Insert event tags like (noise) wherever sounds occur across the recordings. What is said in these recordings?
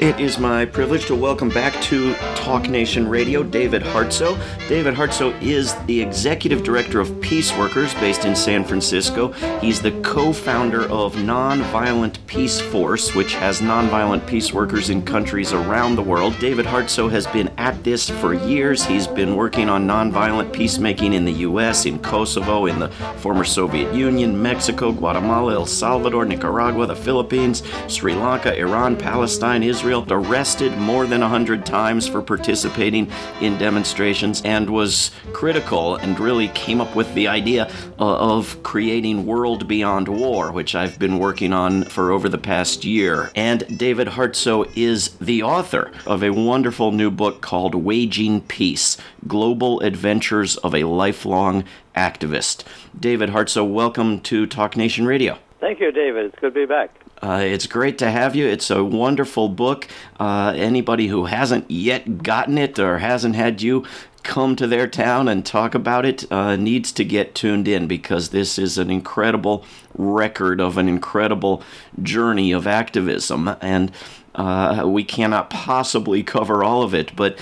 It is my privilege to welcome back to Talk Nation Radio David Hartsough. David Hartsough is the executive director of Peace Workers based in San Francisco. He's the co founder of Nonviolent Peace Force, which has nonviolent peace workers in countries around the world. David Hartsough has been at this for years. He's been working on nonviolent peacemaking in the U.S., in Kosovo, in the former Soviet Union, Mexico, Guatemala, El Salvador, Nicaragua, the Philippines, Sri Lanka, Iran, Palestine, Israel. Israel, arrested more than 100 times for participating in demonstrations, and was critical and really came up with the idea uh, of creating World Beyond War, which I've been working on for over the past year. And David Hartsough is the author of a wonderful new book called Waging Peace Global Adventures of a Lifelong Activist. David Hartsough, welcome to Talk Nation Radio. Thank you, David. It's good to be back. Uh, it's great to have you. It's a wonderful book. Uh, anybody who hasn't yet gotten it or hasn't had you come to their town and talk about it uh, needs to get tuned in because this is an incredible record of an incredible journey of activism. And uh, we cannot possibly cover all of it, but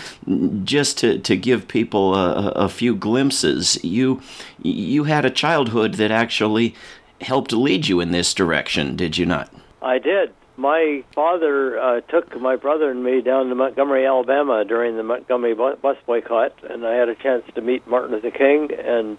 just to, to give people a, a few glimpses, you you had a childhood that actually helped lead you in this direction, did you not? I did. My father uh, took my brother and me down to Montgomery, Alabama during the Montgomery bus boycott, and I had a chance to meet Martin Luther King and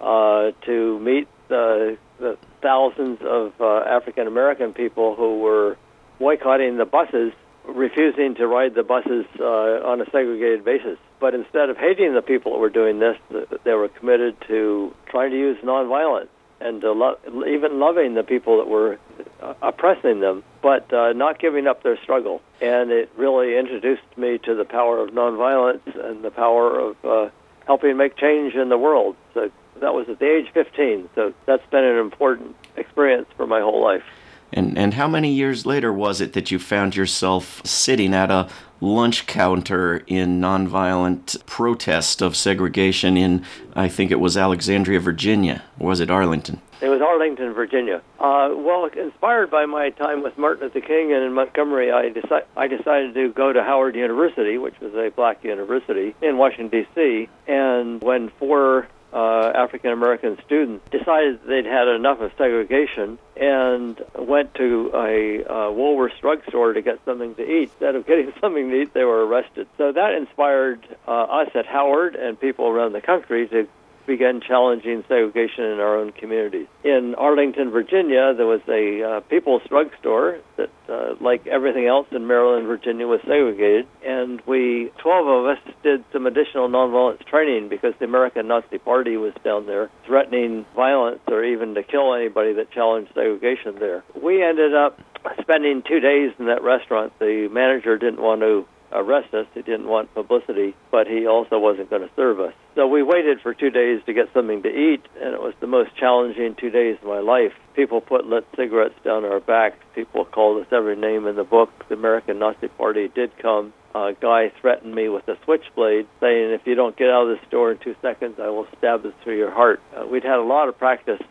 uh, to meet the, the thousands of uh, African American people who were boycotting the buses, refusing to ride the buses uh, on a segregated basis. But instead of hating the people that were doing this, they were committed to trying to use nonviolence and lo- even loving the people that were uh, oppressing them, but uh, not giving up their struggle. And it really introduced me to the power of nonviolence and the power of uh, helping make change in the world. So that was at the age 15. So that's been an important experience for my whole life. And and how many years later was it that you found yourself sitting at a lunch counter in nonviolent protest of segregation in I think it was Alexandria, Virginia. Or was it Arlington? It was Arlington, Virginia. Uh, well, inspired by my time with Martin Luther King and in Montgomery, I, deci- I decided to go to Howard University, which was a black university in Washington, D.C. And when four uh, African American students decided they'd had enough of segregation and went to a uh, Woolworths drugstore to get something to eat. Instead of getting (laughs) something to eat, they were arrested. So that inspired uh, us at Howard and people around the country to began challenging segregation in our own communities. In Arlington, Virginia, there was a uh, People's Drugstore that, uh, like everything else in Maryland, Virginia, was segregated, and we, 12 of us, did some additional nonviolence training because the American Nazi Party was down there threatening violence or even to kill anybody that challenged segregation there. We ended up spending two days in that restaurant. The manager didn't want to arrest us. He didn't want publicity, but he also wasn't going to serve us. So we waited for two days to get something to eat, and it was the most challenging two days of my life. People put lit cigarettes down our backs. People called us every name in the book. The American Nazi Party did come. A guy threatened me with a switchblade, saying, "If you don't get out of the store in two seconds, I will stab it through your heart." Uh, we'd had a lot of practice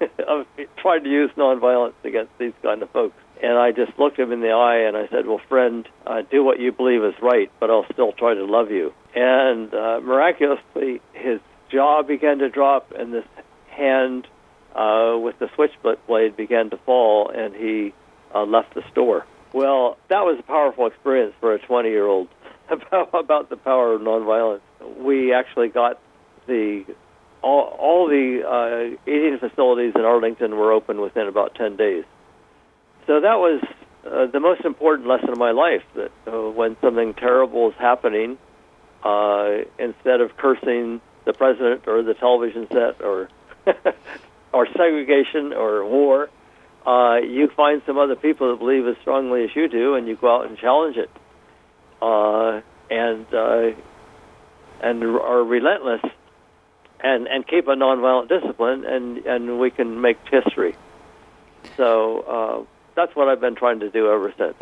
(laughs) of trying to use nonviolence against these kind of folks. And I just looked him in the eye and I said, Well, friend, uh, do what you believe is right, but I'll still try to love you. And uh, miraculously, his jaw began to drop and this hand uh, with the switchblade began to fall, and he uh, left the store. Well, that was a powerful experience for a 20 year old (laughs) about, about the power of nonviolence. We actually got the all, all the uh, eating facilities in Arlington were open within about 10 days. So that was uh, the most important lesson of my life that uh, when something terrible is happening, uh, instead of cursing the president or the television set or (laughs) or segregation or war, uh, you find some other people that believe as strongly as you do, and you go out and challenge it, uh, and uh, and are relentless and and keep a nonviolent discipline, and and we can make history. So uh, that's what I've been trying to do ever since.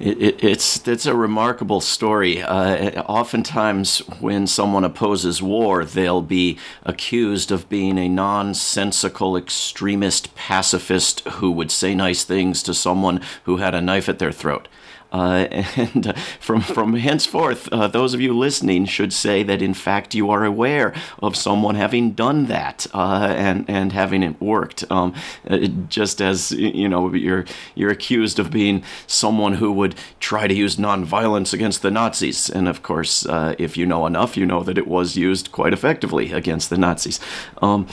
It, it, it's it's a remarkable story. Uh, oftentimes, when someone opposes war, they'll be accused of being a nonsensical extremist pacifist who would say nice things to someone who had a knife at their throat. Uh, (laughs) and uh, from from henceforth, uh, those of you listening should say that in fact you are aware of someone having done that uh, and and having it worked. Um, uh, just as you know, you're you're accused of being someone who would try to use nonviolence against the Nazis, and of course, uh, if you know enough, you know that it was used quite effectively against the Nazis. Um,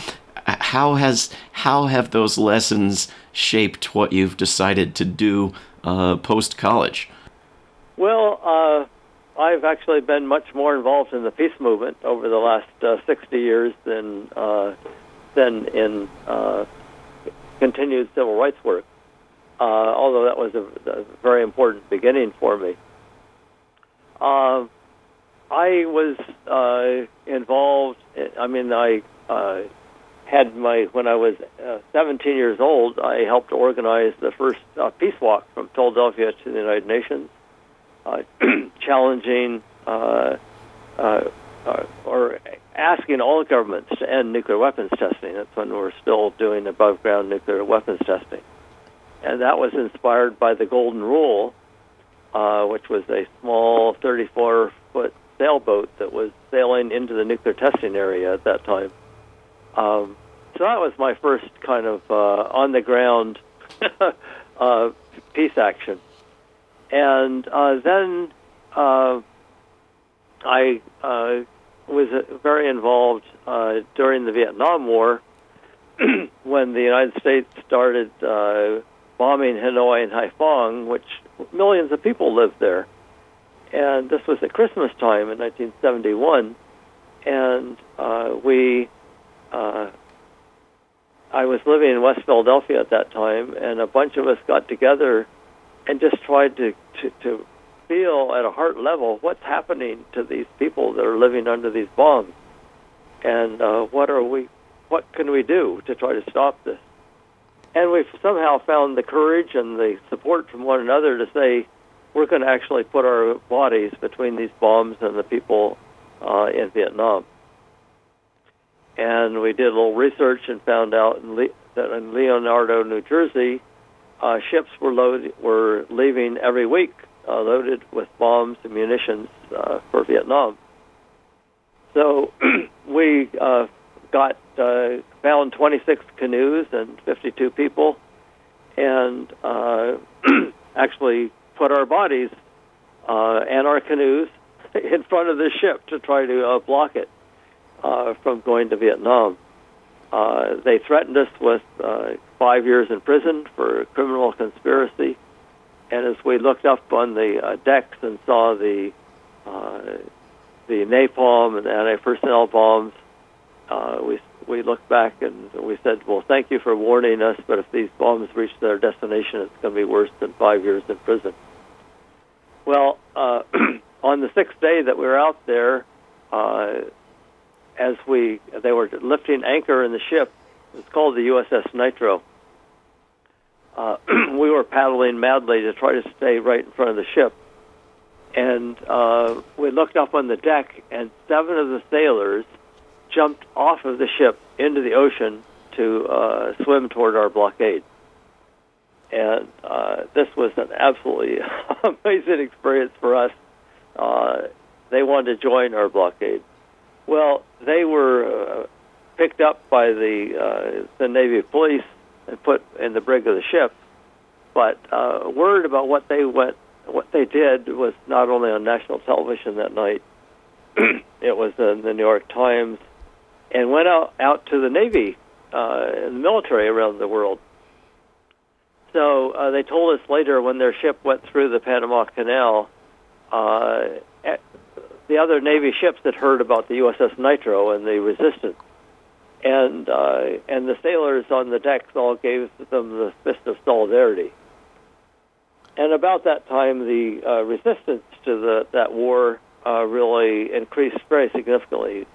how has how have those lessons shaped what you've decided to do uh, post college? Well, uh, I've actually been much more involved in the peace movement over the last uh, 60 years than uh, than in uh, continued civil rights work. Uh, although that was a, a, very important beginning for me. I was involved. I mean, I had my when I was uh, 17 years old. I helped organize the first uh, peace walk from Philadelphia to the United Nations, uh, (clears throat) challenging uh, uh, uh, or asking all governments to end nuclear weapons testing. That's when we we're still doing above ground nuclear weapons testing, and that was inspired by the Golden Rule, which was a small 34 foot sailboat that was sailing into the nuclear testing area at that time. Um, so that was my first kind of uh, on the ground (laughs) uh, peace action. And uh, then uh, I uh, was uh, very involved uh, during the Vietnam War (clears throat) when the United States started uh, bombing Hanoi and Haiphong, which millions of people lived there. And this was at Christmas time in 1971, and uh, we uh, I was living in West Philadelphia at that time, and a bunch of us got together and just tried to, to, to feel at a heart level what's happening to these people that are living under these bombs, and uh, what are we, what can we do to try to stop this? And we've somehow found the courage and the support from one another to say we're going to actually put our bodies between these bombs and the people uh, in Vietnam and we did a little research and found out in Le- that in Leonardo, New Jersey, uh, ships were load were leaving every week, uh, loaded with bombs and munitions uh, for Vietnam. So (clears throat) we uh, got uh, found 26 canoes and 52 people, and uh, (clears throat) actually put our bodies uh, and our canoes (laughs) in front of the ship to try to uh, block it uh, from going to Vietnam. Uh, they threatened us with uh, five years in prison for criminal conspiracy. And as we looked up on the uh, decks and saw the uh, the napalm and the anti-personnel bombs, uh, we we looked back and we said, "Well, thank you for warning us, but if these bombs reach their destination, it's going to be worse than five years in prison." Well, uh, (clears throat) on the sixth day that we were out there, uh, as we they were lifting anchor in the ship. It's called the USS Nitro. Uh, (clears throat) we were paddling madly to try to stay right in front of the ship, and uh, we looked up on the deck, and seven of the sailors jumped off of the ship into the ocean to uh, swim toward our blockade. And uh, this was an absolutely (laughs) amazing experience for us. Uh, they wanted to join our blockade. Well, they were uh, picked up by the uh, the Navy police and put in the brig of the ship. But uh, word about what they went, what they did, was not only on national television that night. (clears throat) it was in the New York Times, and went out out to the Navy uh, and the military around the world. So uh, they told us later when their ship went through the Panama Canal, uh, the other Navy ships had heard about the USS Nitro and the resistance, and uh, and the sailors on the decks all gave them the fist of solidarity. And about that time, the uh, resistance to the, that war uh, really increased very significantly.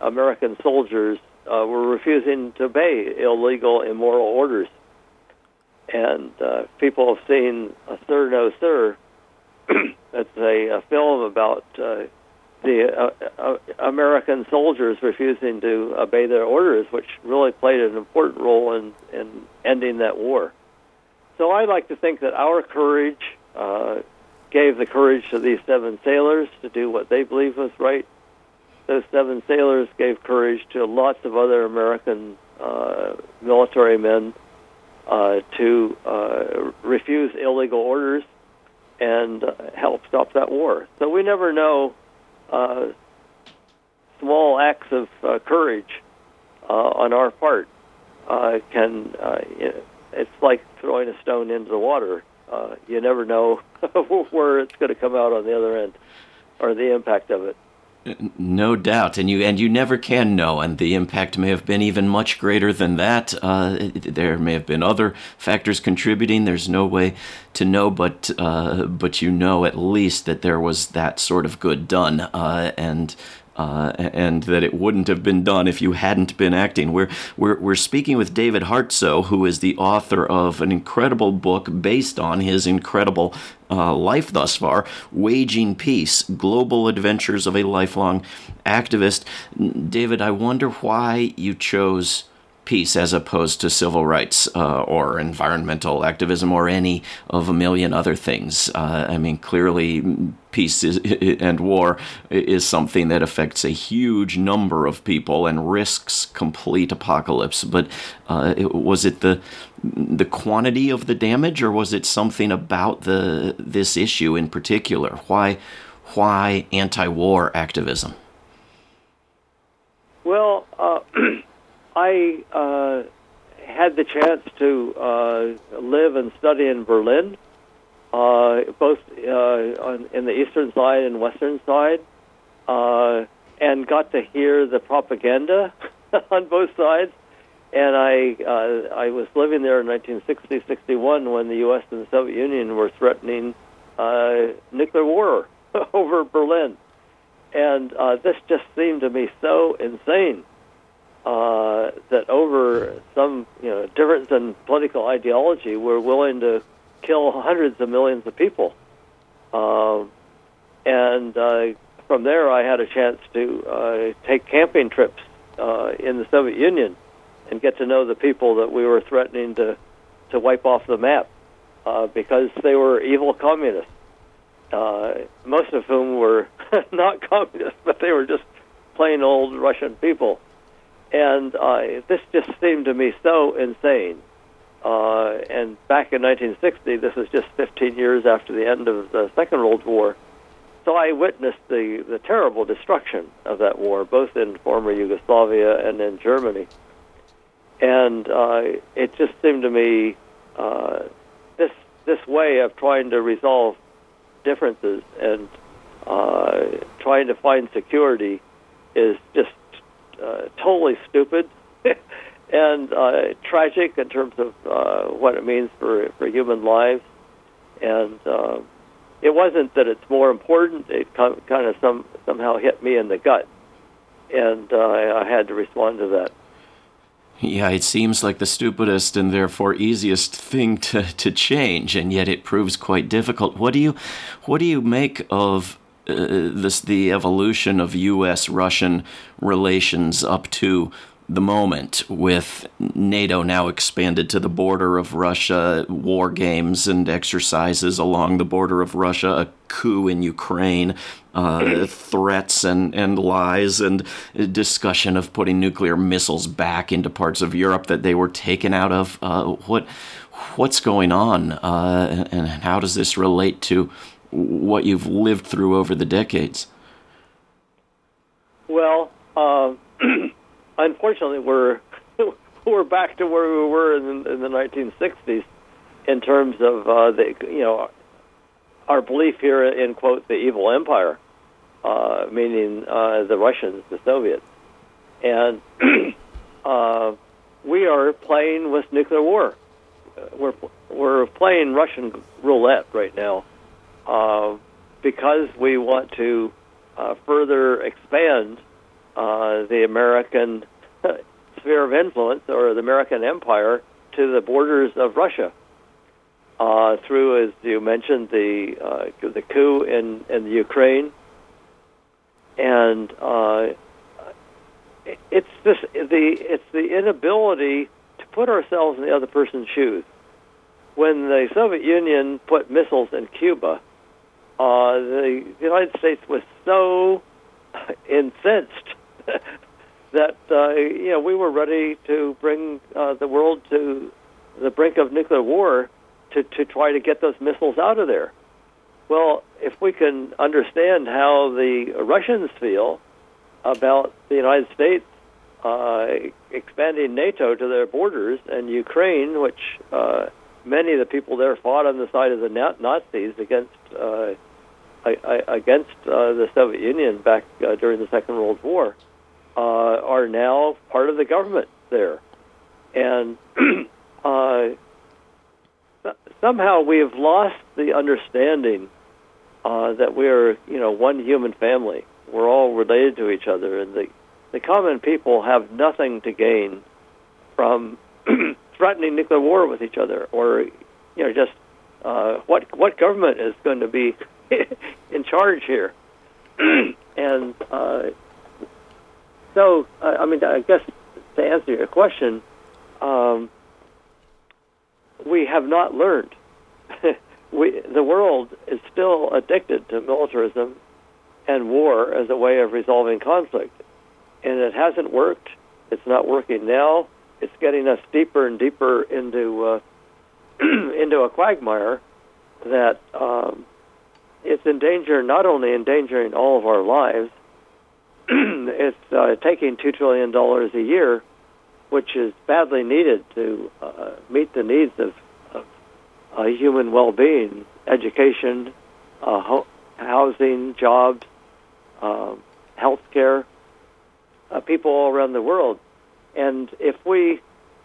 American soldiers uh, were refusing to obey illegal, immoral orders, and uh, people have seen a sir, no sir (clears throat) it's a, a film about uh, the uh, uh, American soldiers refusing to obey their orders, which really played an important role in, in ending that war. So I like to think that our courage uh, gave the courage to these seven sailors to do what they believed was right. Those seven sailors gave courage to lots of other American uh, military men uh, to uh, refuse illegal orders and help stop that war. So we never know uh, small acts of uh, courage uh, on our part uh, can. Uh, it's like throwing a stone into the water. Uh, you never know (laughs) where it's going to come out on the other end, or the impact of it. No doubt, and you and you never can know, and the impact may have been even much greater than that. Uh, there may have been other factors contributing. There's no way to know, but uh, but you know at least that there was that sort of good done, uh, and uh, and that it wouldn't have been done if you hadn't been acting. We're, we're, we're speaking with David Hartsough, who is the author of an incredible book based on his incredible uh, life thus far Waging Peace Global Adventures of a Lifelong Activist. David, I wonder why you chose peace as opposed to civil rights uh, or environmental activism or any of a million other things. Uh, I mean, clearly, peace is, (laughs) and war is something that affects a huge number of people and risks complete apocalypse. But uh, it, was it the the quantity of the damage, or was it something about the this issue in particular? Why why anti-war activism? Well. (clears throat) The chance to uh, live and study in Berlin, uh, both uh, on, in the eastern side and western side, uh, and got to hear the propaganda (laughs) on both sides. And I uh, I was living there in 1960-61 when the U.S. and the Soviet Union were threatening uh, nuclear war (laughs) over Berlin, and uh, this just seemed to me so insane uh, that over some you know difference in political ideology, we're willing to kill hundreds of millions of people. Um, and uh, from there, I had a chance to uh, take camping trips uh, in the Soviet Union and get to know the people that we were threatening to to wipe off the map uh, because they were evil communists. Uh, most of whom were (laughs) not communists, but they were just plain old Russian people and uh, this just seemed to me so insane. Uh, and back in 1960, this was just 15 years after the end of the Second World War. So I witnessed the, the terrible destruction of that war, both in former Yugoslavia and in Germany. And uh, it just seemed to me uh, this this way of trying to resolve differences and uh, trying to find security is just uh, totally stupid (laughs) and uh, tragic in terms of uh, what it means for for human lives. And uh, it wasn't that it's more important; it kind of some somehow hit me in the gut, and uh, I had to respond to that. Yeah, it seems like the stupidest and therefore easiest thing to, to change, and yet it proves quite difficult. What do you, what do you make of uh, this the evolution of U.S. Russian relations up to the moment with NATO now expanded to the border of Russia, war games and exercises along the border of Russia, a coup in Ukraine, uh, (clears throat) threats and, and lies, and discussion of putting nuclear missiles back into parts of Europe that they were taken out of. Uh, what what's going on, uh, and how does this relate to what you've lived through over the decades? Well, uh, (clears throat) unfortunately, we're (laughs) we're back to where we were in, in the 1960s in terms of uh, the you know our belief here in quote the evil empire, uh, meaning uh, the Russians, the Soviets, and (clears throat) uh, we are playing with nuclear war. We're we're playing Russian roulette right now uh, because we want to uh, further expand uh, the American (laughs) sphere of influence or the American empire to the borders of Russia. uh, through, as you mentioned, the uh, the coup in in the Ukraine, and it's this the it's the inability to put ourselves in the other person's shoes. When the Soviet Union put missiles in Cuba, uh, the United States was (laughs) so incensed (laughs) that uh, you know we were ready to bring uh, the world to the brink of nuclear war to to try to get those missiles out of there. Well, if we can understand how the Russians feel about the United States uh, expanding NATO to their borders and Ukraine, which uh, many of the people there fought on the side of the Nazis against uh, against uh, the Soviet Union back uh, during the Second World War, uh, are now part of the government there, and (clears throat) somehow we have lost the understanding that we're you know one human family. We're all related to each other, and the the common people have nothing to gain from (clears throat) threatening nuclear war with each other, or you know just uh, what what government is going to be (laughs) in charge here, (clears throat) and uh, so uh, I mean I guess to answer your question, um, we have not learned. (laughs) we the world is still addicted to militarism and war as a way of resolving conflict, and it hasn't worked. It's not working now. It's getting us deeper and deeper into uh, (clears throat) into a quagmire that um, it's in danger, not only endangering all of our lives, (clears throat) it's uh, taking $2 trillion a year, which is badly needed to uh, meet the needs of, of uh, human well being, education, uh, ho- housing, jobs, um, health care, uh, people all around the world. And if we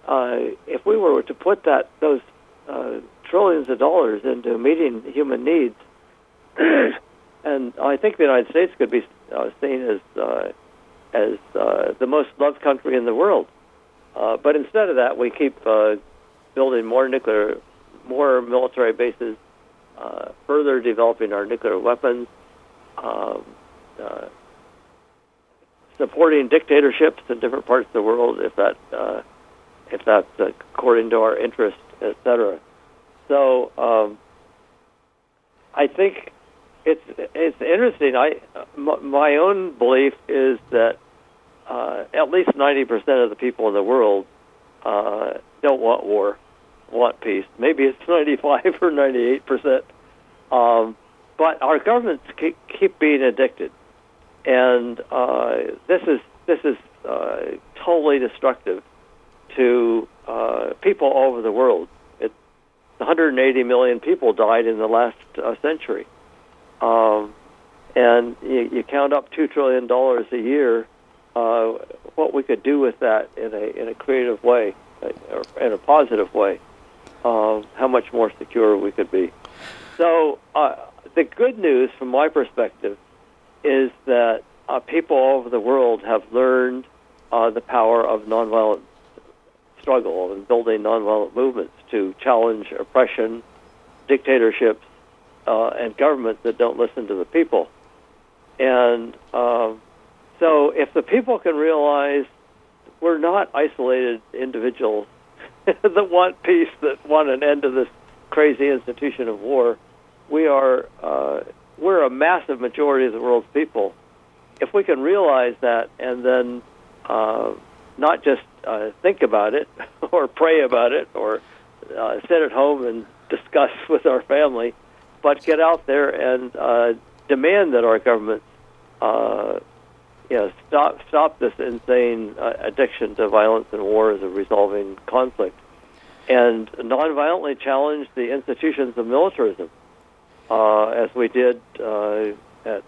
uh, if we were to put that those trillions of dollars into meeting human needs, and I think the United States could be uh, seen as uh, as uh, the most loved country in the world. Uh, but instead of that, we keep uh, building more nuclear, more military bases, uh, further developing our nuclear weapons, um, uh, supporting dictatorships in different parts of the world if that uh, if that's according to our interests, etc. So um, I think it's it's interesting. I my own belief is that uh, at least ninety percent of the people in the world uh, don't want war, want peace. Maybe it's (laughs) ninety five or ninety eight percent. Um, but our governments keep, keep being addicted, and uh, this is this is uh, totally destructive to uh, people all over the world. It, 180 million people died in the last uh, century um, and you, you count up two trillion dollars a year. Uh, what we could do with that in a in a creative way, uh, in a positive way, uh, how much more secure we could be. So uh, the good news, from my perspective, is that uh, people all over the world have learned uh, the power of nonviolent struggle and building nonviolent movements to challenge oppression, dictatorships, uh, and governments that don't listen to the people. And um, so, if the people can realize we're not isolated individuals (laughs) that want peace, that want an end to this crazy institution of war, we are uh, we're a massive majority of the world's people. If we can realize that, and then uh, not just uh, think about it (laughs) or pray about it or uh, sit at home and discuss (laughs) with our family, but get out there and uh, demand that our government, uh, you know, stop stop this insane uh, addiction to violence and war as a resolving conflict, and nonviolently challenge the institutions of militarism, uh, as we did uh, at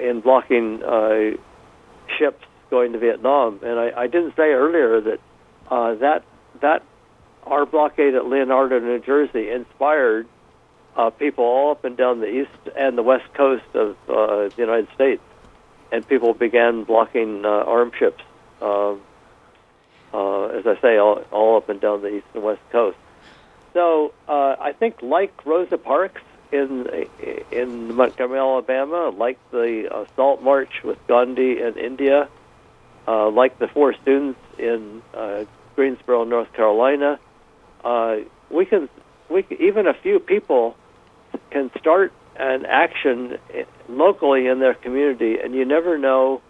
in blocking uh, ships going to Vietnam. And I, I didn't say earlier that uh, that that our blockade at Leonardo, New Jersey, inspired uh, people all up and down the east and the west coast of uh, the United States, and people began blocking uh, armed ships. Uh, uh, as I say, all, all up and down the east and west coast. So uh, I think, like Rosa Parks in in Montgomery, Alabama, like the Salt March with Gandhi in India, uh, like the four students in uh, Greensboro, North Carolina, uh, we can we even a few people can start an action locally in their community, and you never know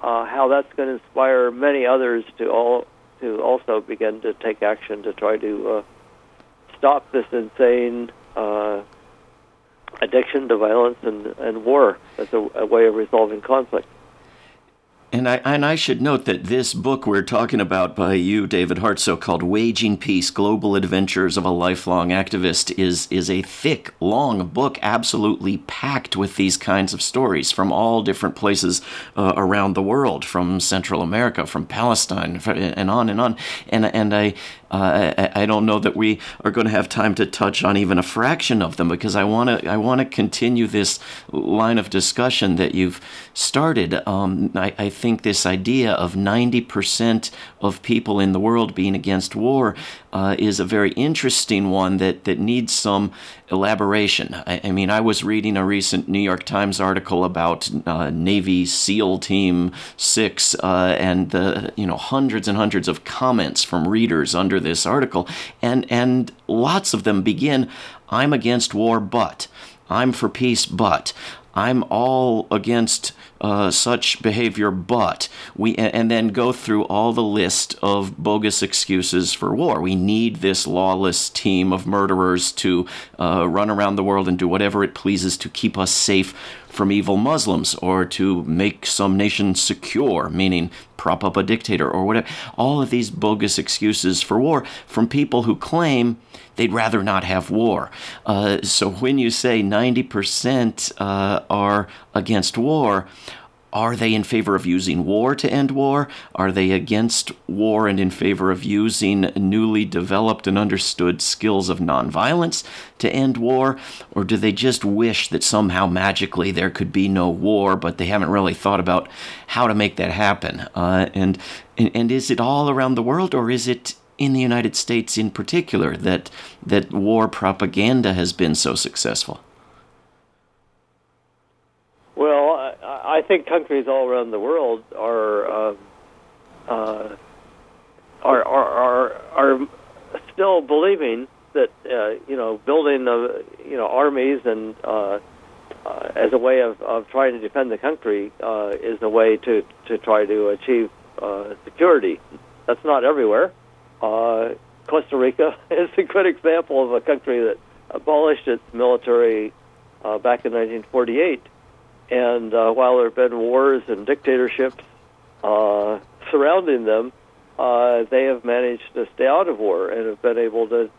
uh, how that's going to inspire many others to all to also begin to take action to try to uh, stop this insane uh, addiction to violence and, and war as a, a way of resolving conflict. And I, and I should note that this book we're talking about by you, David Hartsough, called Waging Peace Global Adventures of a Lifelong Activist, is, is a thick, long book, absolutely packed with these kinds of stories from all different places uh, around the world, from Central America, from Palestine, and on and on. And, and I, I, I, don't know that we are going to have time to touch on even a fraction of them because I want to I want to continue this line of discussion that you've started. Um, I, I, think this idea of 90% of people in the world being against war uh, is a very interesting one that, that needs some elaboration. I, I, mean, I was reading a recent New York Times article about uh, Navy SEAL Team 6 uh, and the, you know, hundreds and hundreds of comments from readers under this article, and, and lots of them begin, I'm against war, but. I'm for peace, but. I'm all against uh, such behavior, but we and then go through all the list of bogus excuses for war. We need this lawless team of murderers to uh, run around the world and do whatever it pleases to keep us safe from evil Muslims or to make some nation secure, meaning prop up a dictator or whatever. All of these bogus excuses for war from people who claim they'd rather not have war. Uh, so when you say 90% uh, are against war, are they in favor of using war to end war? Are they against war and in favor of using newly developed and understood skills of nonviolence to end war? Or do they just wish that somehow magically there could be no war, but they haven't really thought about how to make that happen? Uh, and, and, and is it all around the world, or is it in the United States in particular that that war propaganda has been so successful? Well, I, think countries all around the world are, uh, uh, are are are are still believing that uh, you know building you know armies and uh, uh, as a way of, of trying to defend the country uh, is a way to to try to achieve uh, security. That's not everywhere. Uh, Costa Rica (laughs) is a good example of a country that abolished its military uh, back in 1948. And uh, while there have been wars and dictatorships uh, surrounding them, uh, they have managed to stay out of war and have been able to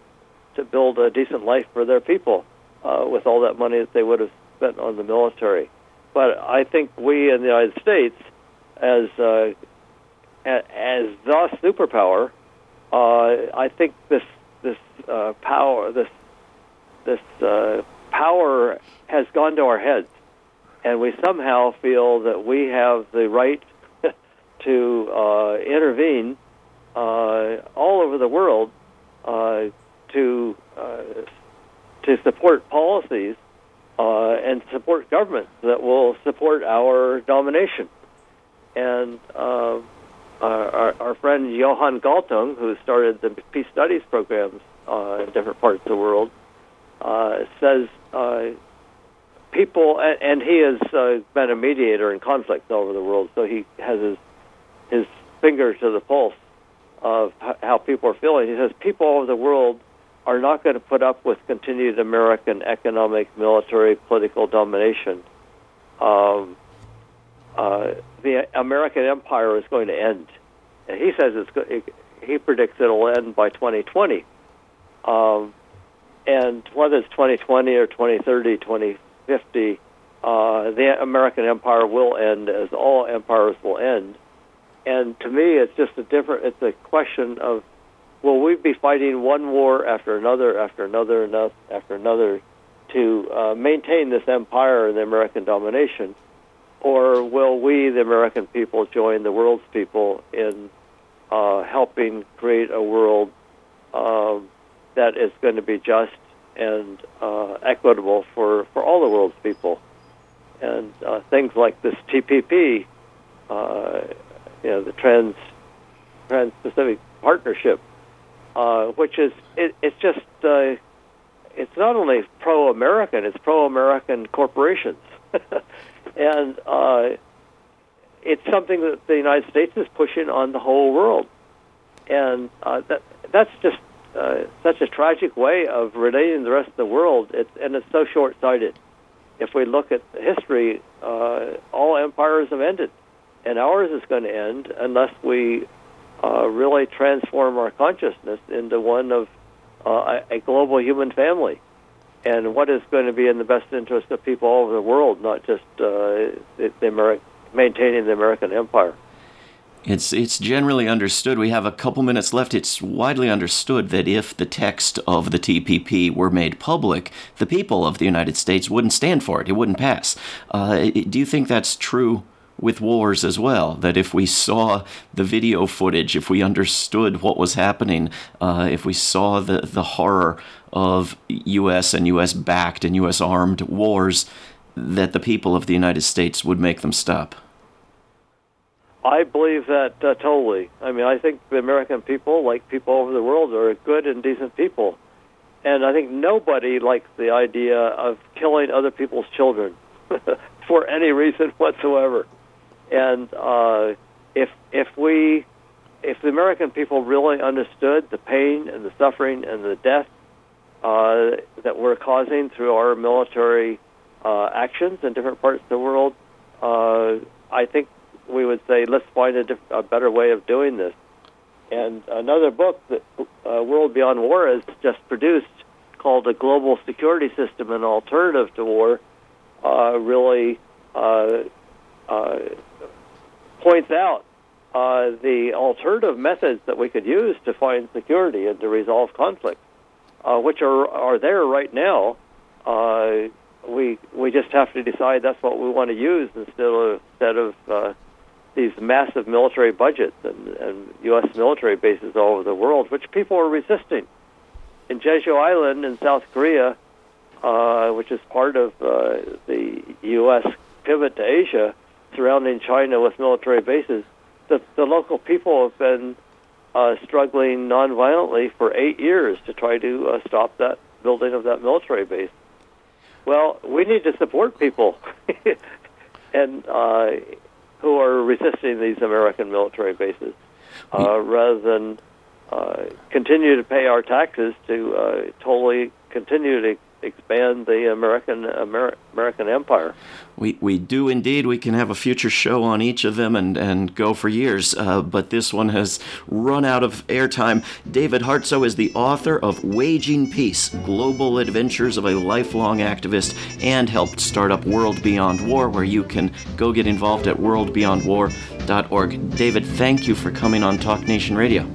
to build a decent life for their people uh, with all that money that they would have spent on the military. But I think we in the United States, as uh, as the superpower, uh, I think this this uh, power this this uh, power has gone to our heads, and we somehow feel that we have the right (laughs) to uh, intervene uh, all over the world uh, to uh, to support policies uh, and support governments that will support our domination. And uh, our, our friend Johan Galtung, who started the peace studies programs in different parts of the world, says people, and, and he has uh, been a mediator in conflicts all over the world, so he has his his finger to the pulse of how people are feeling. He says people all over the world are not going to put up with continued American economic, military, political domination. Um, uh, the American empire is going to end. And he says it's it, he predicts it'll end by 2020. Um, and whether it's 2020 or 2030, 2050, uh, the American empire will end as all empires will end. And to me, it's just a different. It's a question of will we be fighting one war after another, after another, after another, to uh, maintain this empire and the American domination, or will we, the American people, join the world's people in uh, helping create a world um, that is going to be just and uh, equitable for, for all the world's people. And uh, things like this TPP, uh, you know, the Trans Trans-Pacific Partnership, uh, which is it, it's just uh, it's not only pro-American, it's pro-American corporations, (laughs) and uh, it's something that the United States is pushing on the whole world, and uh, that that's just uh, such a tragic way of relating the rest of the world, it's, and it's so short-sighted. If we look at history, uh, all empires have ended, and ours is going to end unless we uh, really transform our consciousness into one of uh, a global human family, and what is going to be in the best interest of people all over the world, not just uh, the, the Ameri- maintaining the American empire. It's it's generally understood. We have a couple minutes left. It's widely understood that if the text of the TPP were made public, the people of the United States wouldn't stand for it. It wouldn't pass. Uh, do you think that's true with wars as well? That if we saw the video footage, if we understood what was happening, uh, if we saw the the horror of U.S. and U.S. backed and U.S. armed wars, that the people of the United States would make them stop. I believe that uh, totally. I mean, I think the American people, like people over the world, are good and decent people. And I think nobody likes the idea of killing other people's children (laughs) for any reason whatsoever. And uh, if if we if the American people really understood the pain and the suffering and the death uh, that we're causing through our military uh, actions in different parts of the world, uh, I think we would say, let's find a, diff- a better way of doing this. And another book that uh, World Beyond War has just produced called A Global Security System, an alternative to war, uh, really uh, uh points out uh, the alternative methods that we could use to find security and to resolve conflict, uh, which are, are there right now. we we just have to decide that's what we want to use instead of instead of these massive military budgets and, and U.S. military bases all over the world, which people are resisting. In Jeju Island in South Korea, uh, which is part of uh, the U.S. pivot to Asia, surrounding China with military bases, the, the local people have been uh, struggling nonviolently for eight years to try to uh, stop that building of that military base. Well, we need to support people, (laughs) and uh, who are resisting these American military bases, uh, rather than uh, continue to pay our taxes to uh, totally continue to expand the American Amer- American empire. We we do indeed. We can have a future show on each of them and and go for years. Uh, but this one has run out of airtime. David Hartsough is the author of Waging Peace: Global Adventures of a Lifelong Activist, and helped start up World Beyond War, where you can go get involved at worldbeyondwar.org. David, thank you for coming on Talk Nation Radio.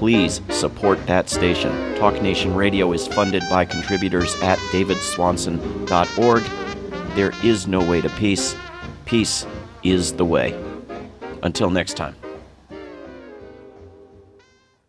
please support that station. Talk Nation Radio is funded by contributors at davidswanson.org. There is no way to peace. Peace is the way. Until next time.